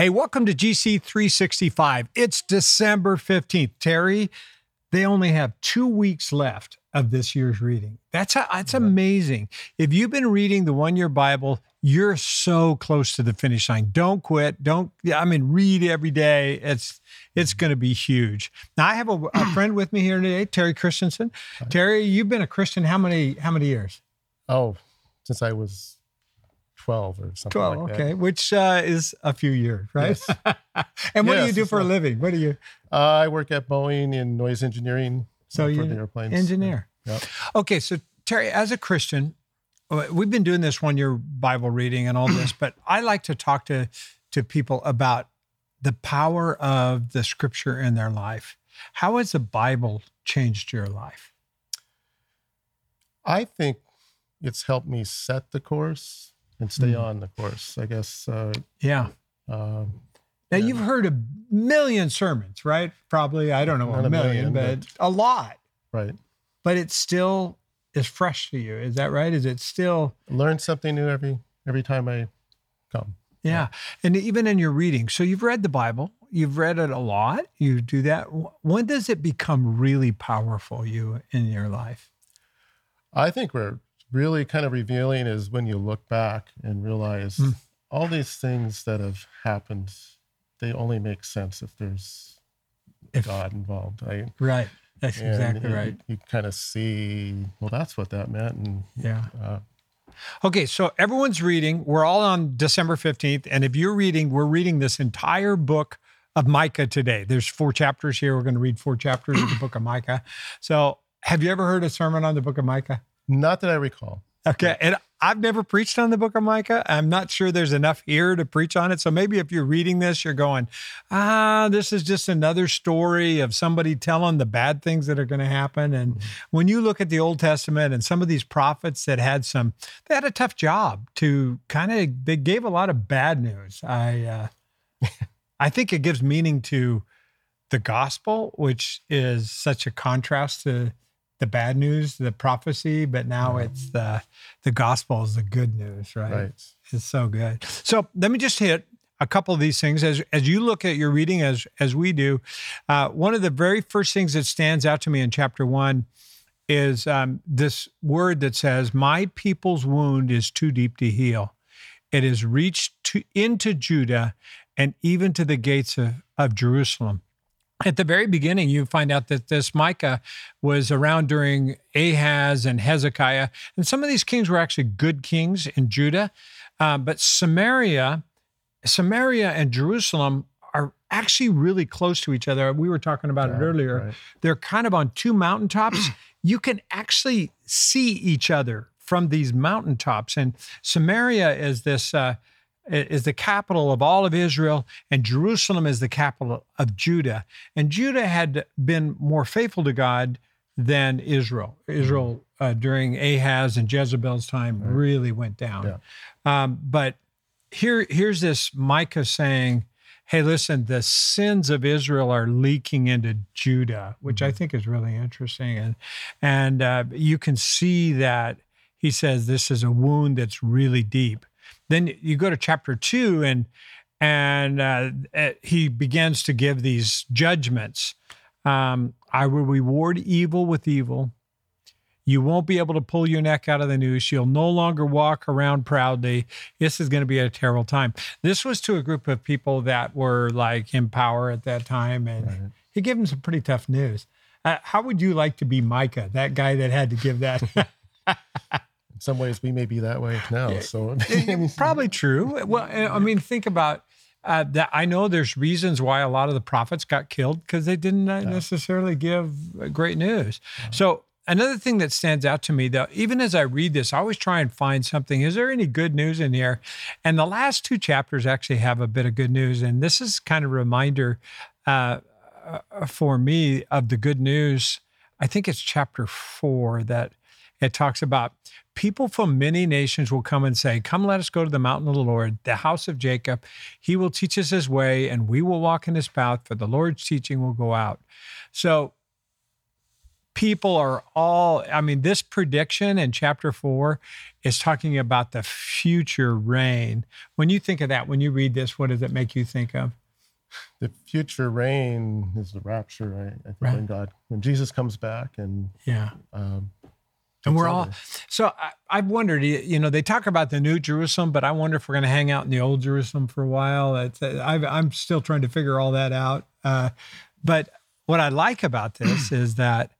Hey, welcome to GC 365. It's December 15th. Terry, they only have two weeks left of this year's reading. That's a, that's amazing. If you've been reading the one year Bible, you're so close to the finish line. Don't quit. Don't I mean read every day. It's it's mm-hmm. going to be huge. Now I have a, a friend with me here today, Terry Christensen. Terry, you've been a Christian how many how many years? Oh, since I was 12 or something 12, like okay, which uh, is a few years, right? Yes. and what do you do for a living? What do you Uh, I work at Boeing in noise engineering. So for you the airplanes. engineer? Yep. Okay, so Terry, as a Christian, uh, we've been doing this one year Bible reading and all this, but I like to talk to to people about the power of the Scripture in their life. How has the Bible changed your life? I think it's helped me set the course and stay Mhm. on the course. I guess. Uh, Yeah. um, Now Yeah. you've heard a million sermons, right? Probably I don't know a a million, million, but a lot. right. But it still is fresh to you. Is that right? Is it still? Learn something new every every time I come. Yeah. And even in your reading, so you've read the Bible, you've read it a lot, you do that. When does it become really powerful you in your life? I think we're really kind of revealing is when you look back and realize Mm. all these things that have happened, they only make sense if there's If- God involved. I, Right. That's and exactly you- right. You, kind of see, well, that's what that meant. And Yeah. uh, Okay, so everyone's reading. We're all on December 15th. And if you're reading, we're reading this entire book of Micah today. There's four chapters here. We're going to read four chapters of the book of Micah. So have you ever heard a sermon on the book of Micah? Not that I recall. Okay. And I've never preached on the book of Micah. I'm not sure there's enough here to preach on it. So maybe if you're reading this, you're going, ah, this is just another story of somebody telling the bad things that are going to happen. And when you look at the Old Testament and some of these prophets that had some, they had a tough job to kind of, they gave a lot of bad news. I, uh, I think it gives meaning to the gospel, which is such a contrast to the bad news, the prophecy, but now it's the the gospel is the good news, right? Right. It's so good. So let me just hit a couple of these things as as you look at your reading as as we do. Uh, one of the very first things that stands out to me in chapter one is um, this word that says, "My people's wound is too deep to heal. It has reached to, into Judah and even to the gates of, of Jerusalem." At the very beginning, you find out that this Micah was around during Ahaz and Hezekiah, and some of these kings were actually good kings in Judah, uh, but Samaria, Samaria and Jerusalem are actually really close to each other. We were talking about it earlier. right. They're kind of on two mountaintops. you can actually see each other from these mountaintops. And Samaria is this uh, is the capital of all of Israel, and Jerusalem is the capital of Judah. And Judah had been more faithful to God than Israel. Israel uh, during Ahaz and Jezebel's time really went down. Um, but here, here's this Micah saying, "Hey, listen, the sins of Israel are leaking into Judah," which I think is really interesting, and and uh, you can see that he says this is a wound that's really deep. Then you go to chapter two, and and uh, uh, he begins to give these judgments. Um, I will reward evil with evil. You won't be able to pull your neck out of the noose. You'll no longer walk around proudly. This is going to be a terrible time. This was to a group of people that were like in power at that time, and he gave them some pretty tough news. Uh, how would you like to be Micah, that guy that had to give that? Some ways, we may be that way now. So Probably true. Well, I mean, think about uh, that. I know there's reasons why a lot of the prophets got killed because they didn't uh, necessarily give uh, great news. So another thing that stands out to me, though, even as I read this, I always try and find something. Is there any good news in here? And the last two chapters actually have a bit of good news, and this is kind of a reminder uh, uh, for me of the good news. I think it's chapter four that it talks about people from many nations will come and say, Come, let us go to the mountain of the Lord, the house of Jacob. He will teach us his way, and we will walk in his path, for the Lord's teaching will go out. So people are all, I mean, this prediction in chapter four is talking about the future reign. When you think of that, when you read this, what does it make you think of? The future reign is the rapture, right? I think Right. when God, when Jesus comes back and Yeah. um, And we're all so. I, I've wondered. you know, they talk about the New Jerusalem, but I wonder if we're going to hang out in the Old Jerusalem for a while. It's, I've, I'm still trying to figure all that out. Uh, but what I like about this is that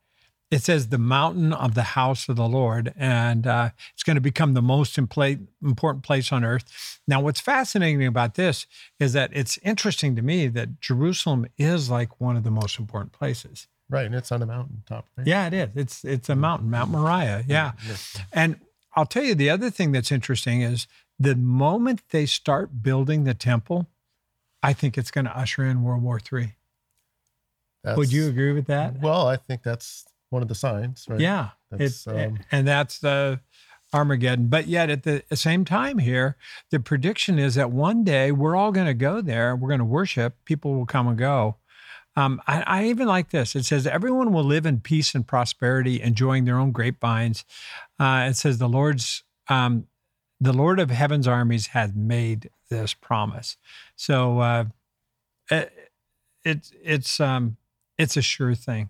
it says the mountain of the house of the Lord, and uh, it's going to become the most important place on earth. Now, what's fascinating about this is that it's interesting to me that Jerusalem is like one of the most important places. Right, and it's on a mountain top. Right? Yeah, it is. It's it's a mountain, Mount Moriah. Yeah. And I'll tell you the other thing that's interesting is the moment they start building the temple, I think it's going to usher in World War III. Would you agree with that? Well, I think that's one of the signs, right? Yeah. That's, It- um, and that's the Armageddon. But yet at the same time here, the prediction is that one day we're all going to go there. We're going to worship. People will come and go. Um, I, I even like this. It says, everyone will live in peace and prosperity, enjoying their own grapevines. Uh, it says, the Lord's, um, the Lord of heaven's armies has made this promise. So uh, it, it's, it's, um, it's a sure thing.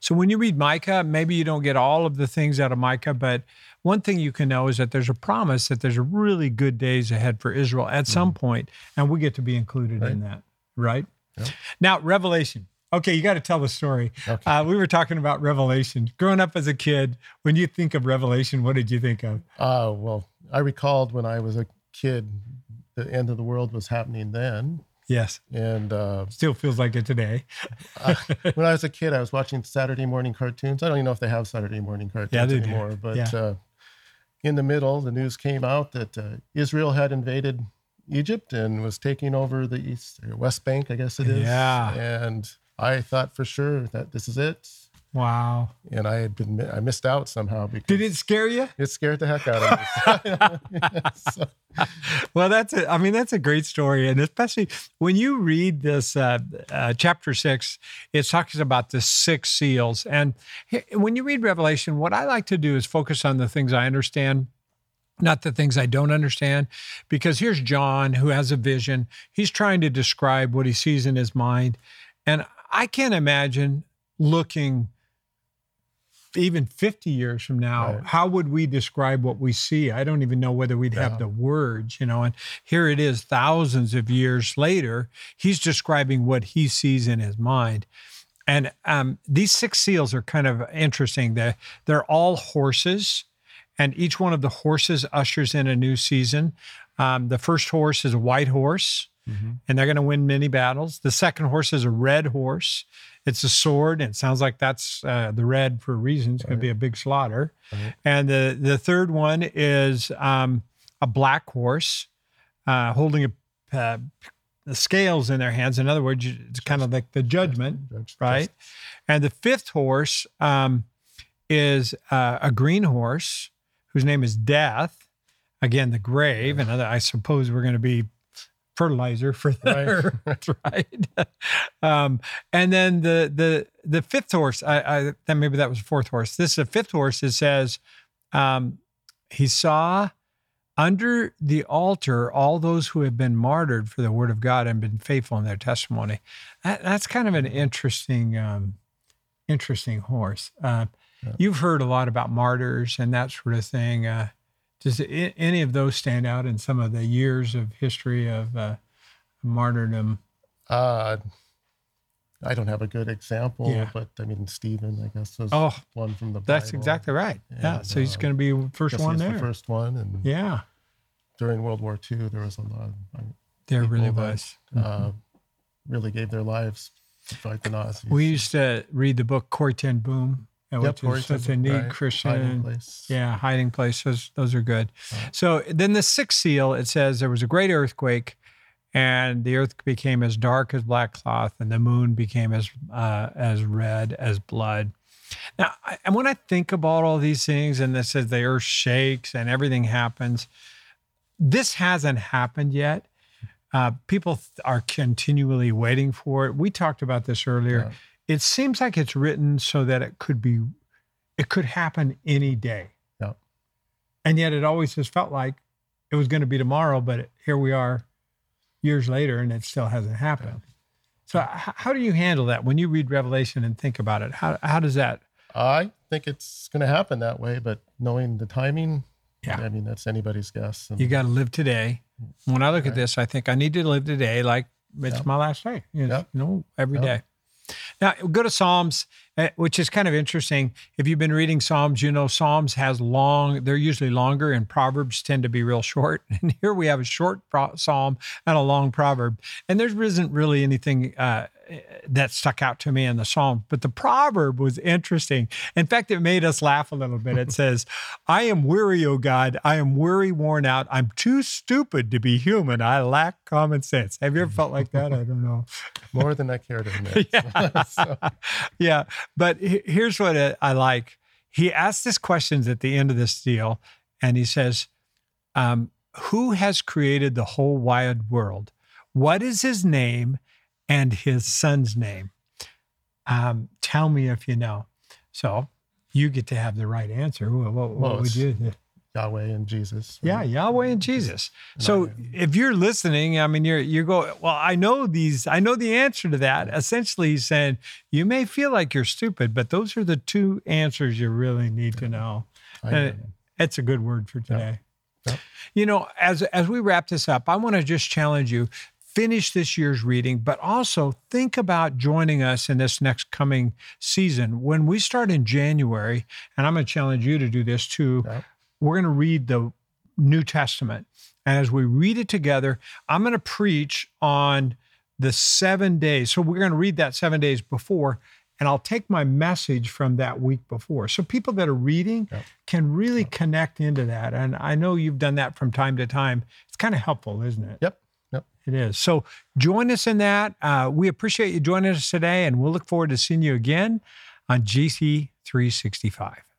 So when you read Micah, maybe you don't get all of the things out of Micah, but one thing you can know is that there's a promise that there's a really good days ahead for Israel at some point, and we get to be included in that, right? Yep. Now, Revelation. Okay, you got to tell the story. Okay. Uh, we were talking about Revelation. Growing up as a kid, when you think of Revelation, what did you think of? Uh, well, I recalled when I was a kid, the end of the world was happening then. Yes, And uh, still feels like it today. I- when I was a kid, I was watching Saturday morning cartoons. I don't even know if they have Saturday morning cartoons Yeah, they do. anymore. But Yeah. uh, in the middle, the news came out that uh, Israel had invaded Egypt and was taking over the east or West Bank, I guess it is. Yeah. And I thought for sure that this is it. Wow. And I had been I missed out somehow because Did it scare you? it scared the heck out of me. So- Well, that's a, I mean, that's a great story. And especially when you read this uh, uh, chapter six, it talks about the six seals. And when you read Revelation, what I like to do is focus on the things I understand, not the things I don't understand. Because here's John who has a vision. He's trying to describe what he sees in his mind. And I can't imagine looking even 50 years from now, Right. how would we describe what we see? I don't even know whether we'd have the words, you know. And here it is, thousands of years later, he's describing what he sees in his mind. And um, these six seals are kind of interesting. They're, they're all horses, and each one of the horses ushers in a new season. Um, the first horse is a white horse, and they're going to win many battles. The second horse is a red horse. It's a sword, and it sounds like that's uh, the red for a reason. It's going to be a big slaughter. Right. And the the third one is um, a black horse uh, holding a, uh, the scales in their hands. In other words, it's kind of like the judgment, Judge- right? And the fifth horse um, is uh, a green horse whose name is Death. Again, the grave. And I suppose we're going to be fertilizer for the Right. right? um, and then the the the fifth horse. I, I then maybe that was the fourth horse. This is the fifth horse. It says um, he saw under the altar all those who have been martyred for the word of God and been faithful in their testimony. That, that's kind of an interesting, um, interesting horse. Uh, Yeah. You've heard a lot about martyrs and that sort of thing. Uh, does i any of those stand out in some of the years of history of uh, martyrdom? Uh, I don't have a good example, Yeah. but I mean Stephen, I guess was Oh, one from the That's exactly right. Yeah. And, so he's uh, going to be the first one there. the first one, and Yeah, during World War II, there was a lot of uh, there really that, was. uh, really gave their lives to fight the Nazis. We used to read the book Corrie ten Boom, Yep, which is such a neat right. Christian Hiding place. Yeah, hiding places. Those are good. Right. So then the sixth seal, it says there was a great earthquake, and the earth became as dark as black cloth, and the moon became as uh, as red as blood. Now, I, and when I think about all these things, and this says the earth shakes and everything happens, this hasn't happened yet. Uh, people are continually waiting for it. We talked about this earlier. It seems like it's written so that it could be it could happen any day. Yeah. And yet it always has felt like it was going to be tomorrow, but here we are years later and it still hasn't happened. So h- how do you handle that when you read Revelation and think about it? How how does that I think it's going to happen that way, but knowing the timing, Yeah. I mean, that's anybody's guess. And you got to live today. When I look at this, I think I need to live today like it's Yeah. my last day. You know, Yeah. you know every day. Now go to Psalms, uh, which is kind of interesting. If you've been reading Psalms, you know Psalms has long. They're usually longer, and Proverbs tend to be real short. And here we have a short pro- Psalm and a long proverb. And there isn't really anything uh, that stuck out to me in the Psalm, but the proverb was interesting. In fact, it made us laugh a little bit. It says, "I am weary, O God. I am weary, worn out. I'm too stupid to be human. I lack common sense." Have you ever felt like that? I don't know. more than I care to admit. Yeah. So, yeah. But here's what I- like. He asks this questions at the end of this deal, and he says, um, Who has created the whole wide world? What is his name and his son's name? Um, tell me if you know. So you get to have the right answer. What, what, what Well, would it's- you? Yahweh and Jesus. Yeah, Yahweh and Jesus. So if you're listening, I mean, you're you go. Well, I know these. I know the answer to that. Essentially, he's saying you may feel like you're stupid, but those are the two answers you really need to know. I And agree. it's a good word for today. Yep. You know, as as we wrap this up, I want to just challenge you. Finish this year's reading, but also think about joining us in this next coming season. When we start in January, and I'm going to challenge you to do this too, Yep. we're going to read the New Testament. And as we read it together, I'm going to preach on the seven days. So we're going to read that seven days before, and I'll take my message from that week before. So people that are reading Yep. can really connect into that. And I know you've done that from time to time. It's kind of helpful, isn't it? Yep. It is. So join us in that. Uh, we appreciate you joining us today, and we'll look forward to seeing you again on GC 365.